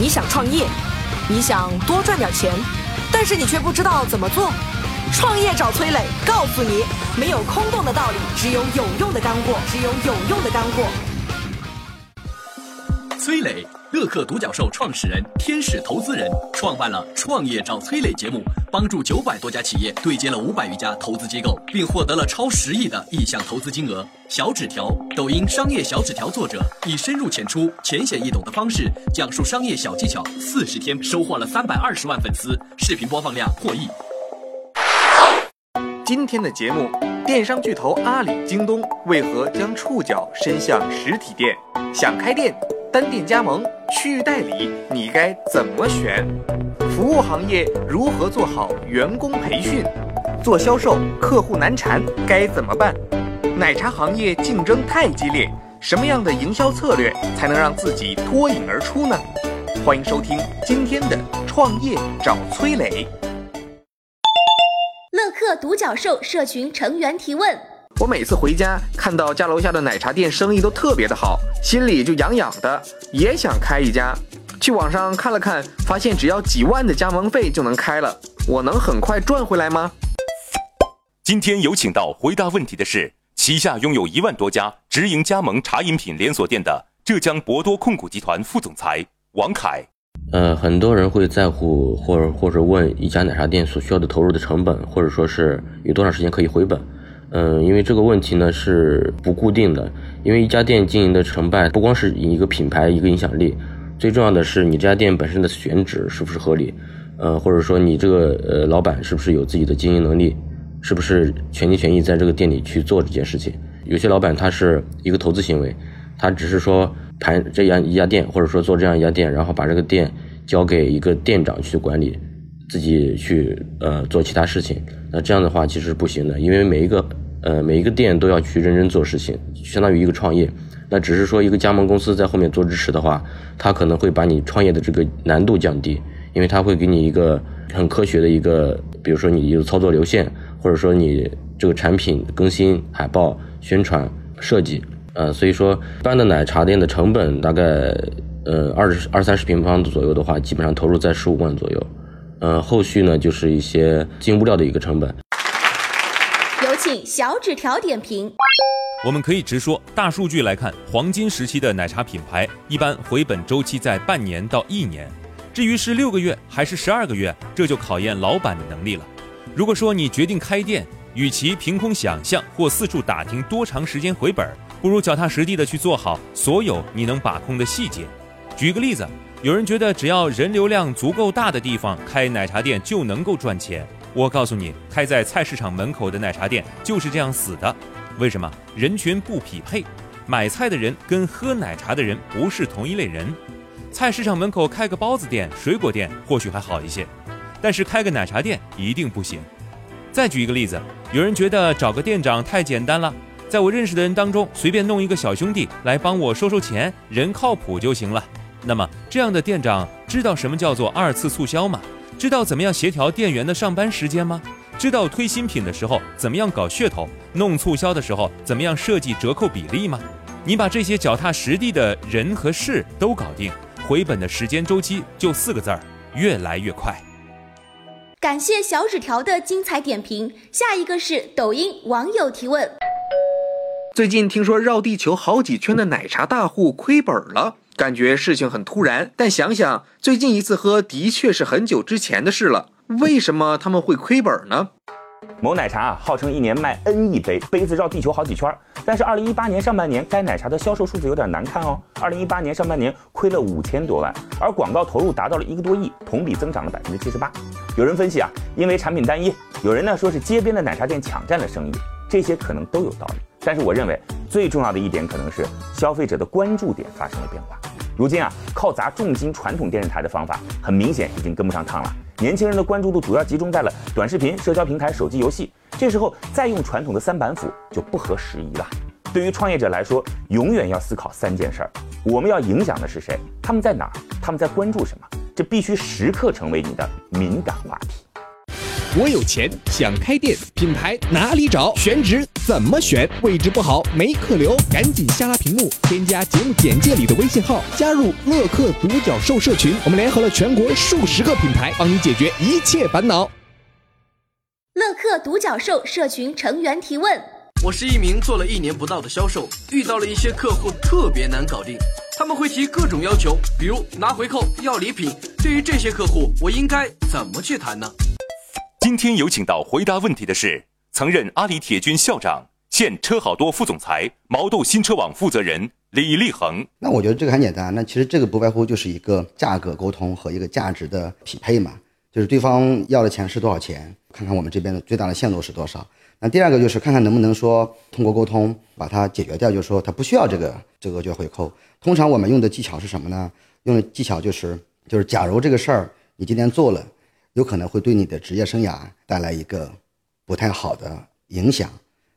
你想创业，你想多赚点钱，但是你却不知道怎么做。创业找崔磊，告诉你，没有空洞的道理，只有有用的干货，只有有用的干货。崔磊，乐客独角兽创始人、天使投资人，创办了《创业找崔磊》节目，帮助九百多家企业对接了五百余家投资机构，并获得了超十亿的意向投资金额。小纸条，抖音商业小纸条作者，以深入浅出、浅显易懂的方式讲述商业小技巧，四十天收获了三百二十万粉丝，视频播放量破亿。今天的节目，电商巨头阿里、京东为何将触角伸向实体店？想开店？单店加盟、区域代理，你该怎么选？服务行业如何做好员工培训？做销售客户难缠，该怎么办？奶茶行业竞争太激烈，什么样的营销策略才能让自己脱颖而出呢？欢迎收听今天的创业找崔磊。乐客独角兽社群成员提问。我每次回家看到家楼下的奶茶店生意都特别的好，心里就痒痒的，也想开一家。去网上看了看，发现只要几万的加盟费就能开了，我能很快赚回来吗？今天有请到回答问题的是旗下拥有一万多家直营加盟茶饮品连锁店的浙江博多控股集团副总裁王凯。呃，很多人会在乎，或者或者问一家奶茶店所需要的投入的成本，或者说是有多长时间可以回本。嗯，因为这个问题呢是不固定的，因为一家店经营的成败不光是一个品牌一个影响力，最重要的是你这家店本身的选址是不是合理，呃，或者说你这个呃老板是不是有自己的经营能力，是不是全心全意在这个店里去做这件事情。有些老板他是一个投资行为，他只是说盘这样一家店，或者说做这样一家店，然后把这个店交给一个店长去管理。自己去呃做其他事情，那这样的话其实是不行的，因为每一个呃每一个店都要去认真做事情，相当于一个创业。那只是说一个加盟公司在后面做支持的话，它可能会把你创业的这个难度降低，因为它会给你一个很科学的一个，比如说你有操作流线，或者说你这个产品更新、海报、宣传、设计，呃，所以说一般的奶茶店的成本大概呃二十二三十平方左右的话，基本上投入在十五万左右。呃，后续呢就是一些进物料的一个成本。有请小纸条点评。我们可以直说，大数据来看，黄金时期的奶茶品牌一般回本周期在半年到一年。至于是六个月还是十二个月，这就考验老板的能力了。如果说你决定开店，与其凭空想象或四处打听多长时间回本，不如脚踏实地的去做好所有你能把控的细节。举个例子。有人觉得只要人流量足够大的地方开奶茶店就能够赚钱。我告诉你，开在菜市场门口的奶茶店就是这样死的。为什么？人群不匹配，买菜的人跟喝奶茶的人不是同一类人。菜市场门口开个包子店、水果店或许还好一些，但是开个奶茶店一定不行。再举一个例子，有人觉得找个店长太简单了，在我认识的人当中随便弄一个小兄弟来帮我收收钱，人靠谱就行了。那么，这样的店长知道什么叫做二次促销吗？知道怎么样协调店员的上班时间吗？知道推新品的时候怎么样搞噱头，弄促销的时候怎么样设计折扣比例吗？你把这些脚踏实地的人和事都搞定，回本的时间周期就四个字儿：越来越快。感谢小纸条的精彩点评。下一个是抖音网友提问：最近听说绕地球好几圈的奶茶大户亏本了。感觉事情很突然，但想想最近一次喝的确是很久之前的事了。为什么他们会亏本呢？某奶茶啊，号称一年卖 N 亿杯，杯子绕地球好几圈。但是二零一八年上半年，该奶茶的销售数字有点难看哦。二零一八年上半年亏了五千多万，而广告投入达到了一个多亿，同比增长了百分之七十八。有人分析啊，因为产品单一；有人呢说是街边的奶茶店抢占了生意，这些可能都有道理。但是我认为最重要的一点可能是消费者的关注点发生了变化。如今啊，靠砸重金传统电视台的方法，很明显已经跟不上趟了。年轻人的关注度主要集中在了短视频、社交平台、手机游戏，这时候再用传统的三板斧就不合时宜了。对于创业者来说，永远要思考三件事儿：我们要影响的是谁？他们在哪儿？他们在关注什么？这必须时刻成为你的敏感话题。我有钱想开店，品牌哪里找？选址怎么选？位置不好没客流，赶紧下拉屏幕，添加节目简介里的微信号，加入乐客独角兽社群。我们联合了全国数十个品牌，帮你解决一切烦恼。乐客独角兽社群成员提问：我是一名做了一年不到的销售，遇到了一些客户特别难搞定，他们会提各种要求，比如拿回扣、要礼品。对于这些客户，我应该怎么去谈呢？今天有请到回答问题的是曾任阿里铁军校长、现车好多副总裁、毛豆新车网负责人李立恒。那我觉得这个很简单，那其实这个不外乎就是一个价格沟通和一个价值的匹配嘛，就是对方要的钱是多少钱，看看我们这边的最大的限度是多少。那第二个就是看看能不能说通过沟通把它解决掉，就是说他不需要这个这个就回扣。通常我们用的技巧是什么呢？用的技巧就是就是假如这个事儿你今天做了。有可能会对你的职业生涯带来一个不太好的影响，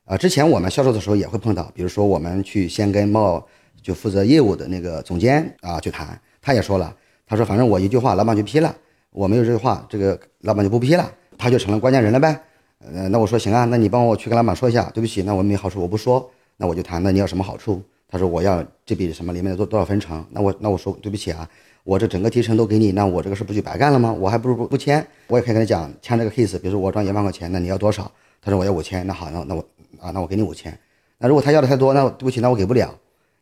啊，之前我们销售的时候也会碰到，比如说我们去先跟贸就负责业务的那个总监啊去谈，他也说了，他说反正我一句话，老板就批了，我没有这句话，这个老板就不批了，他就成了关键人了呗。呃，那我说行啊，那你帮我去跟老板说一下，对不起，那我没好处我不说，那我就谈，那你要什么好处？他说我要这笔什么里面多多少分成，那我那我说对不起啊。我这整个提成都给你，那我这个事不就白干了吗？我还不如不签。我也可以跟他讲，签这个 case，比如说我赚一万块钱，那你要多少？他说我要五千，那好，那那我啊，那我给你五千。那如果他要的太多，那对不起，那我给不了。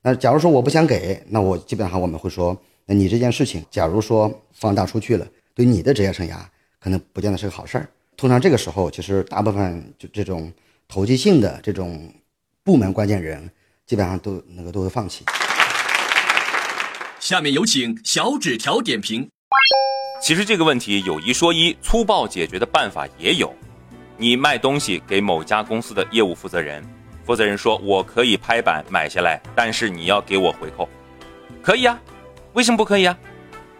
那假如说我不想给，那我基本上我们会说，那你这件事情，假如说放大出去了，对你的职业生涯可能不见得是个好事儿。通常这个时候，其实大部分就这种投机性的这种部门关键人，基本上都那个都会放弃。下面有请小纸条点评。其实这个问题有一说一，粗暴解决的办法也有。你卖东西给某家公司的业务负责人，负责人说我可以拍板买下来，但是你要给我回扣，可以啊？为什么不可以啊？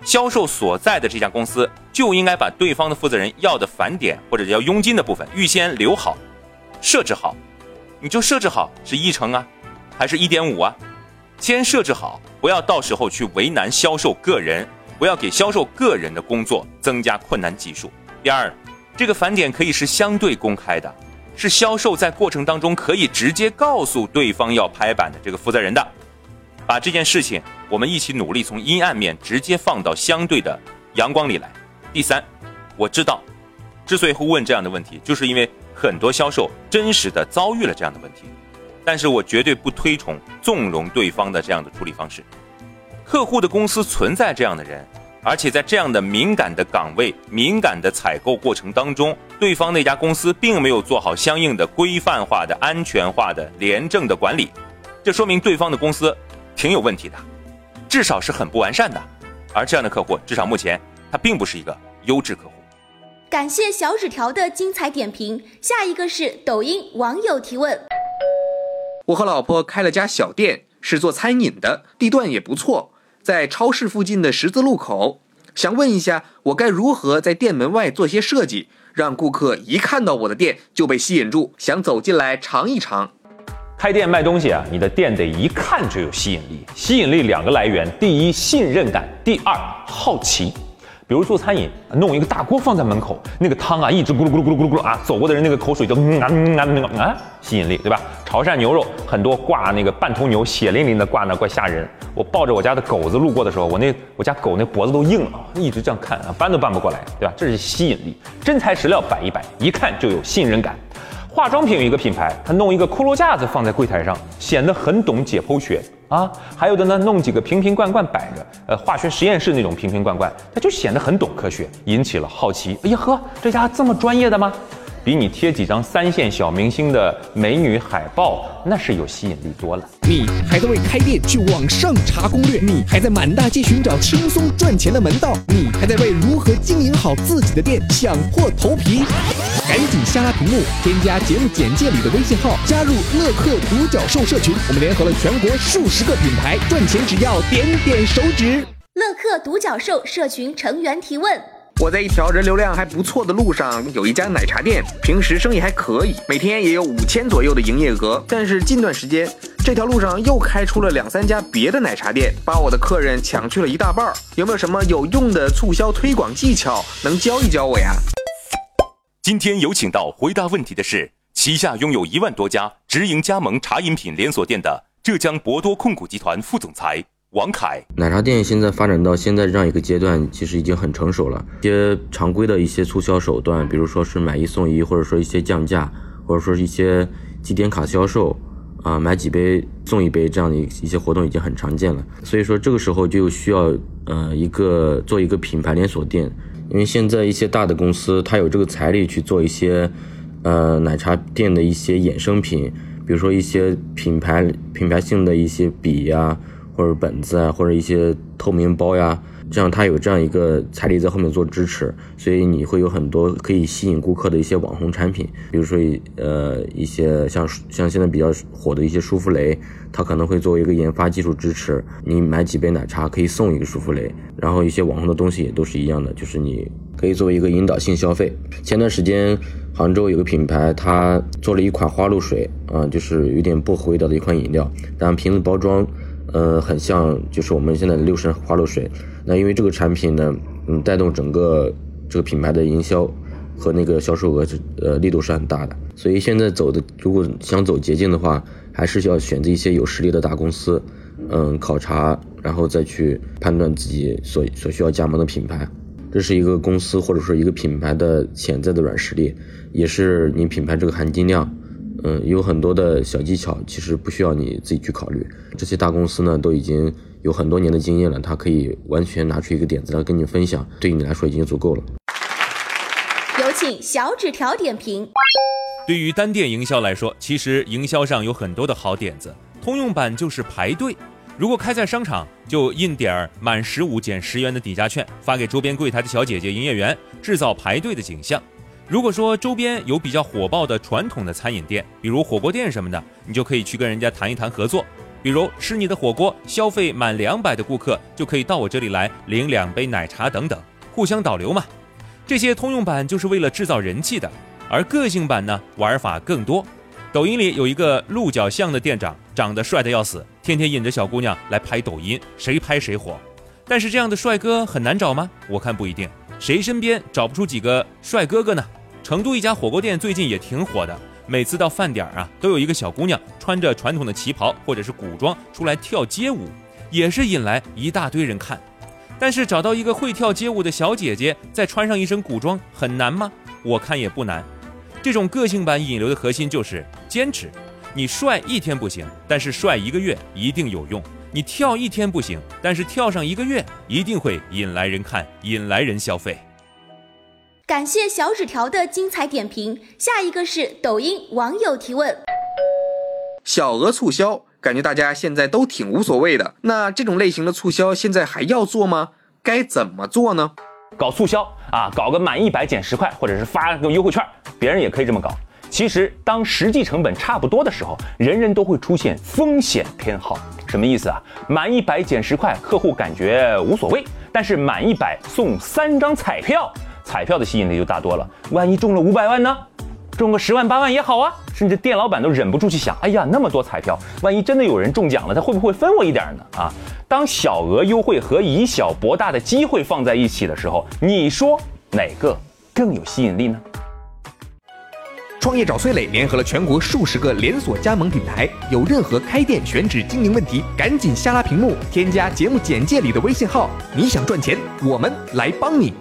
销售所在的这家公司就应该把对方的负责人要的返点或者叫佣金的部分预先留好，设置好，你就设置好是一成啊，还是一点五啊？先设置好，不要到时候去为难销售个人，不要给销售个人的工作增加困难系数。第二，这个返点可以是相对公开的，是销售在过程当中可以直接告诉对方要拍板的这个负责人的。把这件事情，我们一起努力从阴暗面直接放到相对的阳光里来。第三，我知道，之所以会问这样的问题，就是因为很多销售真实的遭遇了这样的问题。但是我绝对不推崇纵容对方的这样的处理方式。客户的公司存在这样的人，而且在这样的敏感的岗位、敏感的采购过程当中，对方那家公司并没有做好相应的规范化的、安全化的、廉政的管理，这说明对方的公司挺有问题的，至少是很不完善的。而这样的客户，至少目前他并不是一个优质客户。感谢小纸条的精彩点评。下一个是抖音网友提问。我和老婆开了家小店，是做餐饮的，地段也不错，在超市附近的十字路口。想问一下，我该如何在店门外做些设计，让顾客一看到我的店就被吸引住，想走进来尝一尝？开店卖东西啊，你的店得一看就有吸引力。吸引力两个来源：第一，信任感；第二，好奇。比如做餐饮，弄一个大锅放在门口，那个汤啊一直咕噜咕噜咕噜咕噜啊，走过的人那个口水就嗯啊嗯啊那个啊，吸引力对吧？潮汕牛肉很多挂那个半头牛，血淋淋的挂那怪吓人。我抱着我家的狗子路过的时候，我那我家狗那脖子都硬了，一直这样看啊，搬都搬不过来，对吧？这是吸引力，真材实料摆一摆，一看就有信任感。化妆品有一个品牌，它弄一个骷髅架子放在柜台上，显得很懂解剖学。啊，还有的呢，弄几个瓶瓶罐罐摆着，呃，化学实验室那种瓶瓶罐罐，他就显得很懂科学，引起了好奇。哎呀呵，这家这么专业的吗？比你贴几张三线小明星的美女海报，那是有吸引力多了。你还在为开店去网上查攻略？你还在满大街寻找轻松赚钱的门道？你还在为如何经营好自己的店想破头皮？赶紧下拉屏幕，添加节目简介里的微信号，加入乐客独角兽社群。我们联合了全国数十个品牌，赚钱只要点点手指。乐客独角兽社群成员提问。我在一条人流量还不错的路上有一家奶茶店，平时生意还可以，每天也有五千左右的营业额。但是近段时间，这条路上又开出了两三家别的奶茶店，把我的客人抢去了一大半。有没有什么有用的促销推广技巧能教一教我呀？今天有请到回答问题的是旗下拥有一万多家直营加盟茶饮品连锁店的浙江博多控股集团副总裁王凯。奶茶店现在发展到现在这样一个阶段，其实已经很成熟了。一些常规的一些促销手段，比如说是买一送一，或者说一些降价，或者说一些积点卡销售，啊，买几杯送一杯这样的一些活动已经很常见了。所以说这个时候就需要呃一个做一个品牌连锁店。因为现在一些大的公司，它有这个财力去做一些，呃，奶茶店的一些衍生品，比如说一些品牌品牌性的一些笔呀，或者本子啊，或者一些透明包呀。这样，它有这样一个财力在后面做支持，所以你会有很多可以吸引顾客的一些网红产品，比如说，呃，一些像像现在比较火的一些舒芙蕾，它可能会作为一个研发技术支持，你买几杯奶茶可以送一个舒芙蕾，然后一些网红的东西也都是一样的，就是你可以作为一个引导性消费。前段时间，杭州有个品牌，它做了一款花露水，啊，就是有点薄荷味道的一款饮料，但瓶子包装。呃，很像就是我们现在的六神花露水。那因为这个产品呢，嗯，带动整个这个品牌的营销和那个销售额是呃力度是很大的。所以现在走的，如果想走捷径的话，还是要选择一些有实力的大公司，嗯，考察，然后再去判断自己所所需要加盟的品牌。这是一个公司或者说一个品牌的潜在的软实力，也是你品牌这个含金量。嗯，有很多的小技巧，其实不需要你自己去考虑。这些大公司呢，都已经有很多年的经验了，他可以完全拿出一个点子来跟你分享，对于你来说已经足够了。有请小纸条点评。对于单店营销来说，其实营销上有很多的好点子。通用版就是排队，如果开在商场，就印点儿满十五减十元的抵价券，发给周边柜台的小姐姐、营业员，制造排队的景象。如果说周边有比较火爆的传统的餐饮店，比如火锅店什么的，你就可以去跟人家谈一谈合作。比如吃你的火锅，消费满两百的顾客就可以到我这里来领两杯奶茶等等，互相导流嘛。这些通用版就是为了制造人气的，而个性版呢，玩法更多。抖音里有一个鹿角巷的店长，长得帅的要死，天天引着小姑娘来拍抖音，谁拍谁火。但是这样的帅哥很难找吗？我看不一定，谁身边找不出几个帅哥哥呢？成都一家火锅店最近也挺火的，每次到饭点儿啊，都有一个小姑娘穿着传统的旗袍或者是古装出来跳街舞，也是引来一大堆人看。但是找到一个会跳街舞的小姐姐，再穿上一身古装，很难吗？我看也不难。这种个性版引流的核心就是坚持。你帅一天不行，但是帅一个月一定有用；你跳一天不行，但是跳上一个月一定会引来人看，引来人消费。感谢小纸条的精彩点评。下一个是抖音网友提问：小额促销，感觉大家现在都挺无所谓的。那这种类型的促销现在还要做吗？该怎么做呢？搞促销啊，搞个满一百减十块，或者是发个优惠券，别人也可以这么搞。其实，当实际成本差不多的时候，人人都会出现风险偏好。什么意思啊？满一百减十块，客户感觉无所谓；但是满一百送三张彩票。彩票的吸引力就大多了，万一中了五百万呢？中个十万八万也好啊！甚至店老板都忍不住去想：哎呀，那么多彩票，万一真的有人中奖了，他会不会分我一点呢？啊！当小额优惠和以小博大的机会放在一起的时候，你说哪个更有吸引力呢？创业找崔磊联合了全国数十个连锁加盟品牌，有任何开店选址经营问题，赶紧下拉屏幕，添加节目简介里的微信号。你想赚钱，我们来帮你。